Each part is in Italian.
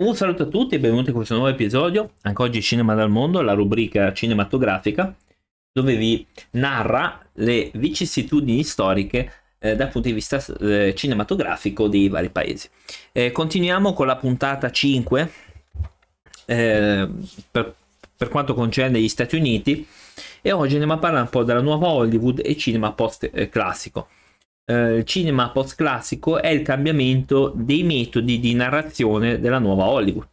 Un saluto a tutti e benvenuti in questo nuovo episodio, anche oggi Cinema dal Mondo, la rubrica cinematografica, dove vi narra le vicissitudini storiche eh, dal punto di vista eh, cinematografico dei vari paesi. Eh, continuiamo con la puntata 5 eh, per, per, quanto concerne gli Stati Uniti e oggi andiamo a parlare un po' della nuova Hollywood e cinema post-classico. Eh, cinema post-classico è il cambiamento dei metodi di narrazione della nuova Hollywood.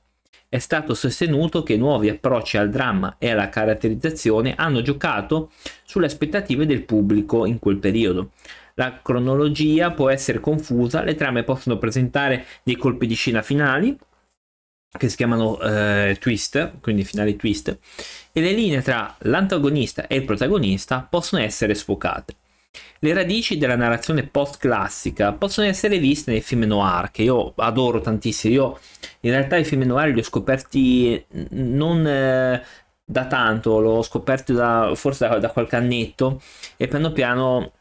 È stato sostenuto che nuovi approcci al dramma e alla caratterizzazione hanno giocato sulle aspettative del pubblico in quel periodo. La cronologia può essere confusa, le trame possono presentare dei colpi di scena finali, che si chiamano eh, twist, quindi finali twist, e le linee tra l'antagonista e il protagonista possono essere sfocate. Le radici della narrazione post-classica possono essere viste nei film noir, che io adoro tantissimo. Io in realtà i film noir li ho scoperti non eh, da tanto, l'ho scoperto da, forse da, da qualche annetto e piano piano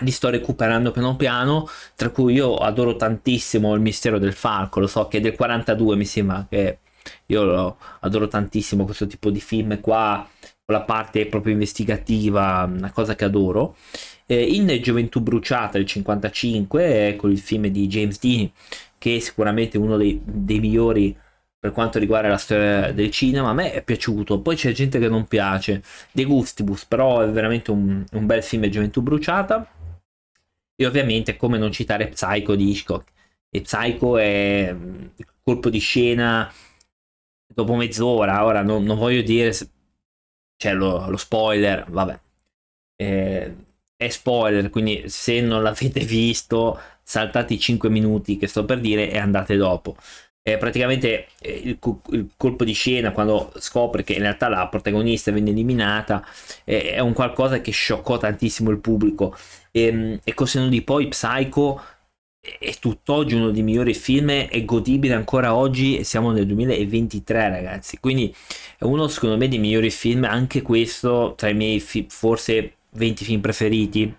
li sto recuperando piano piano, tra cui io adoro tantissimo il mistero del falco, lo so che è del 42 mi sembra che io adoro tantissimo questo tipo di film qua, con la parte proprio investigativa, una cosa che adoro. Eh, in Gioventù bruciata del 55, con il film di James Dean, che è sicuramente uno dei, dei migliori per quanto riguarda la storia del cinema, a me è piaciuto, poi c'è gente che non piace, De Gustibus, però è veramente un, un bel film Gioventù bruciata e ovviamente come non citare Psycho di Hitchcock. E Psycho è mm, il colpo di scena dopo mezz'ora. Ora non, non voglio dire se... c'è lo, lo, spoiler, vabbè. Eh, è spoiler, quindi se non l'avete visto, saltate i 5 minuti che sto per dire e andate dopo. Eh, praticamente il, il, colpo di scena quando scopre che in realtà la protagonista viene eliminata eh, è un qualcosa che scioccò tantissimo il pubblico e, ehm, e col senno di poi Psycho è tutt'oggi uno dei migliori film, è godibile ancora oggi e siamo nel 2023 ragazzi, quindi è uno secondo me dei migliori film, anche questo tra i miei fi- forse 20 film preferiti,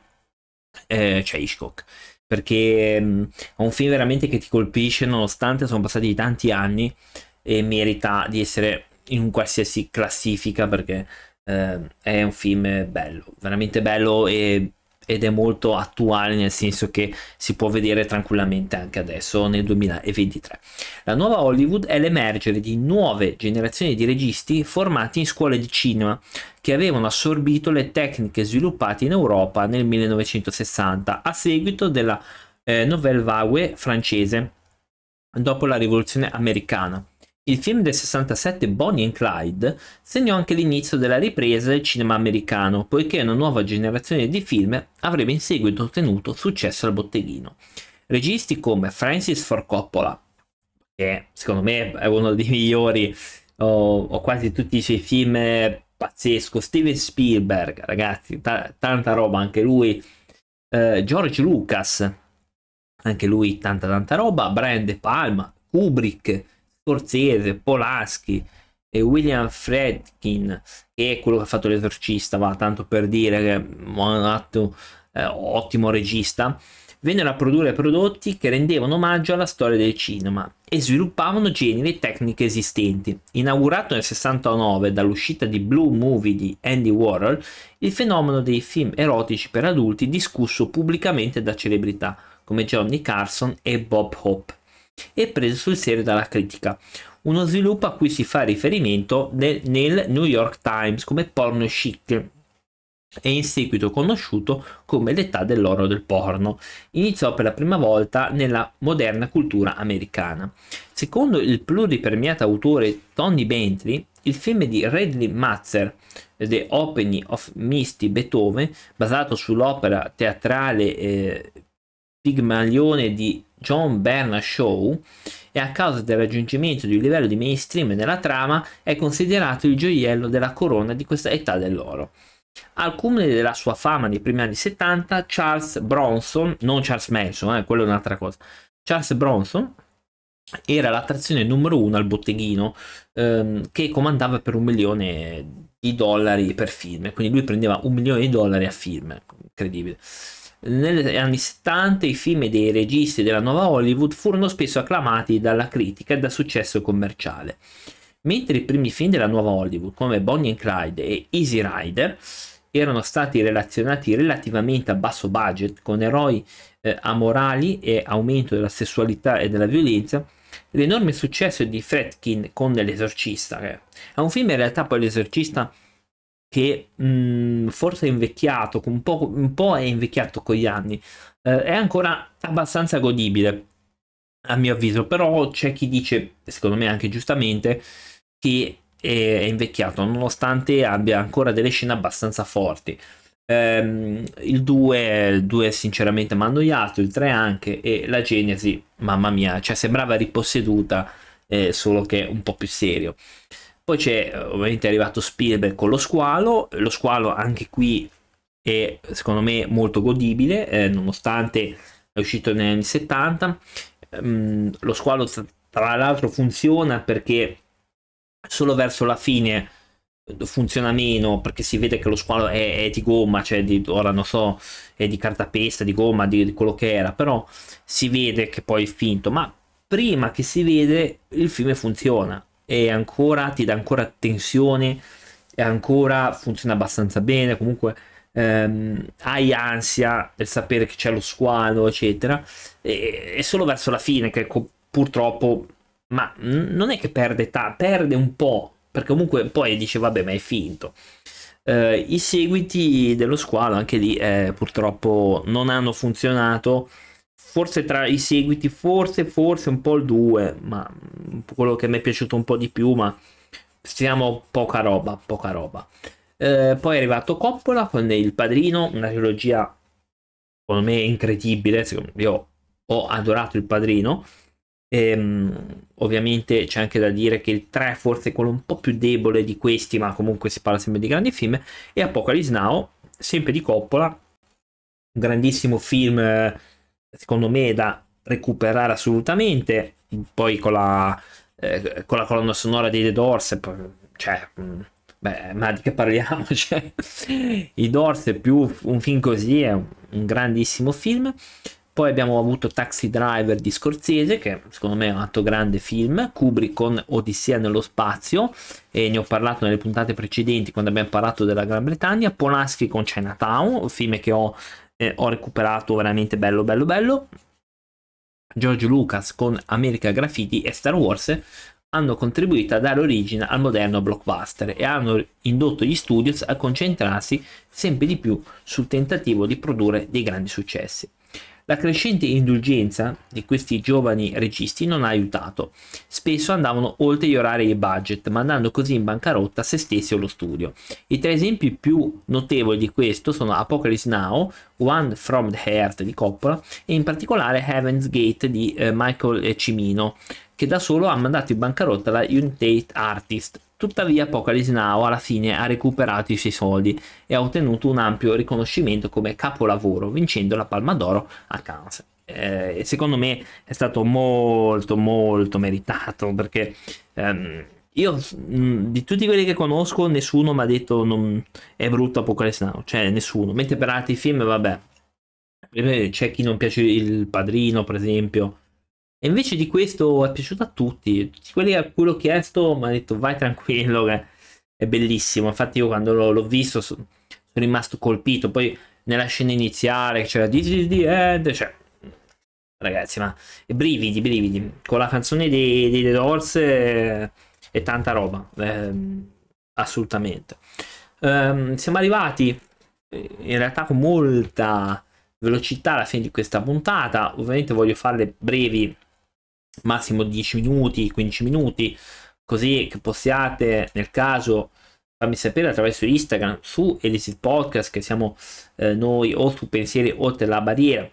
eh, c'è Hitchcock, perché um, è un film veramente che ti colpisce nonostante sono passati tanti anni e merita di essere in qualsiasi classifica perché eh, è un film bello, veramente bello e ed è molto attuale nel senso che si può vedere tranquillamente anche adesso nel 2023. La nuova Hollywood è l'emergere di nuove generazioni di registi formati in scuole di cinema che avevano assorbito le tecniche sviluppate in Europa nel 1960 a seguito della eh, Nouvelle Vague francese dopo la rivoluzione americana. Il film del 67 Bonnie and Clyde segnò anche l'inizio della ripresa del cinema americano, poiché una nuova generazione di film avrebbe in seguito ottenuto successo al botteghino. Registi come Francis Ford Coppola, che secondo me è uno dei migliori, ho, ho quasi tutti i suoi film pazzesco, Steven Spielberg, ragazzi, t- tanta roba anche lui, uh, George Lucas, anche lui tanta tanta roba, Brian De Palma, Kubrick, Scorsese, Polaschi e William Fredkin, che è quello che ha fatto l'esorcista, va tanto per dire che è un atto, eh, ottimo regista, vennero a produrre prodotti che rendevano omaggio alla storia del cinema e sviluppavano generi e tecniche esistenti. Inaugurato nel 69 dall'uscita di Blue Movie di Andy Warhol, il fenomeno dei film erotici per adulti discusso pubblicamente da celebrità come Johnny Carson e Bob Hope e preso sul serio dalla critica. Uno sviluppo a cui si fa riferimento nel, nel New York Times come porno chic e in seguito conosciuto come l'età dell'oro del porno. Iniziò per la prima volta nella moderna cultura americana. Secondo il pluripremiato autore Tony Bentley, il film di Redley Matzer, The Opening of Misty Beethoven, basato sull'opera teatrale eh, Pigmalione di John Bernard Shaw e a causa del raggiungimento di un livello di mainstream nella trama è considerato il gioiello della corona di questa età dell'oro. Al culmine della sua fama nei primi anni 70, Charles Bronson, non Charles Manson, eh, quello è un'altra cosa, Charles Bronson era l'attrazione numero uno al botteghino ehm, che comandava per un milione di dollari per film, quindi lui prendeva un milione di dollari a film, incredibile. negli anni 70 i film dei registi della nuova Hollywood furono spesso acclamati dalla critica e dal successo commerciale, mentre i primi film della nuova Hollywood come Bonnie and Clyde e Easy Rider erano stati relazionati relativamente a basso budget con eroi eh, amorali e aumento della sessualità e della violenza, l'enorme successo di Fredkin con L'esorcista, che è un film in realtà poi L'esorcista che mh, mm, forse è invecchiato, un po', un po', è invecchiato con gli anni, eh, è ancora abbastanza godibile a mio avviso, però c'è chi dice, secondo me anche giustamente, che è invecchiato nonostante abbia ancora delle scene abbastanza forti. Ehm, il 2, il 2 sinceramente mi ha annoiato, il 3 anche e la Genesi, mamma mia, cioè sembrava riposseduta, eh, solo che un po' più serio. Poi c'è ovviamente è arrivato Spielberg con lo squalo, lo squalo anche qui è secondo me molto godibile, eh, nonostante è uscito negli anni 70. Um, lo squalo tra l'altro funziona perché solo verso la fine funziona meno perché si vede che lo squalo è, è di gomma, cioè di, ora non so, è di cartapesta, di gomma, di, di, quello che era, però si vede che poi è finto, ma prima che si vede il film funziona e ancora ti dà ancora tensione e ancora funziona abbastanza bene. Comunque ehm, hai ansia del sapere che c'è lo squalo eccetera e, e solo verso la fine che purtroppo ma non è che perde ta- perde un po' perché comunque poi dice vabbè ma è finto eh, i seguiti dello squalo anche lì eh, purtroppo non hanno funzionato forse tra i seguiti, forse, forse un po' il 2, ma quello che mi è piaciuto un po' di più, ma siamo poca roba, poca roba. Eh, poi è arrivato Coppola con Il Padrino, una trilogia secondo me incredibile, io ho adorato Il Padrino. Ehm, ovviamente c'è anche da dire che il 3 forse è quello un po' più debole di questi, ma comunque si parla sempre di grandi film. E Apocalypse Now, sempre di Coppola, un grandissimo film eh, secondo me da recuperare assolutamente. Poi con la, eh, con la colonna sonora dei The Doors, cioè, mm, beh, ma di che parliamo? Cioè, I Doors più un film così è un, grandissimo film. Poi abbiamo avuto Taxi Driver di Scorsese, che secondo me è un altro grande film, Kubrick con Odissea nello spazio, e ne ho parlato nelle puntate precedenti quando abbiamo parlato della Gran Bretagna, Polanski con Chinatown, un film che ho eh, ho recuperato veramente bello bello bello. George Lucas con America Graffiti e Star Wars hanno contribuito a dare origine al moderno blockbuster e hanno indotto gli studios a concentrarsi sempre di più sul tentativo di produrre dei grandi successi. La crescente indulgenza di questi giovani registi non ha aiutato. Spesso andavano oltre gli orari e i budget, mandando così in bancarotta se stessi o lo studio. I tre esempi più notevoli di questo sono Apocalypse Now, One from the Heart di Coppola e in particolare Heaven's Gate di eh, Michael Cimino, che da solo ha mandato in bancarotta la United Artist, Tuttavia Apocalypse Now alla fine ha recuperato i suoi soldi e ha ottenuto un ampio riconoscimento come capolavoro, vincendo la Palma d'Oro a Cannes. Eh, secondo me è stato molto molto meritato perché ehm, io mm, di tutti quelli che conosco nessuno mi ha detto non, è brutto Apocalypse Now, cioè nessuno, mentre per altri film vabbè c'è chi non piace il padrino per esempio e invece di questo è piaciuto a tutti. Tutti quelli a cui l'ho chiesto mi hanno detto vai tranquillo, che è bellissimo. Infatti io quando l'ho, l'ho visto sono, rimasto colpito. Poi nella scena iniziale c'era This is cioè ragazzi, ma brividi, brividi. Con la canzone dei, dei The Doors è, è tanta roba, eh, assolutamente. Um, siamo arrivati eh, in realtà con molta velocità alla fine di questa puntata. Ovviamente voglio farle brevi massimo 10 minuti, 15 minuti, così che possiate nel caso farmi sapere attraverso Instagram su Elisit Podcast che siamo eh, noi o su Pensieri oltre la barriera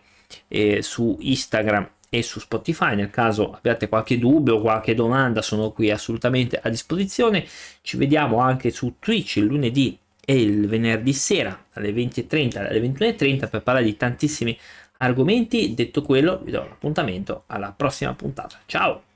eh, su Instagram e su Spotify nel caso abbiate qualche dubbio o qualche domanda sono qui assolutamente a disposizione ci vediamo anche su Twitch il lunedì e il venerdì sera alle 20.30 alle 21.30 per parlare di tantissimi argomenti. Detto quello, vi do l'appuntamento alla prossima puntata. Ciao!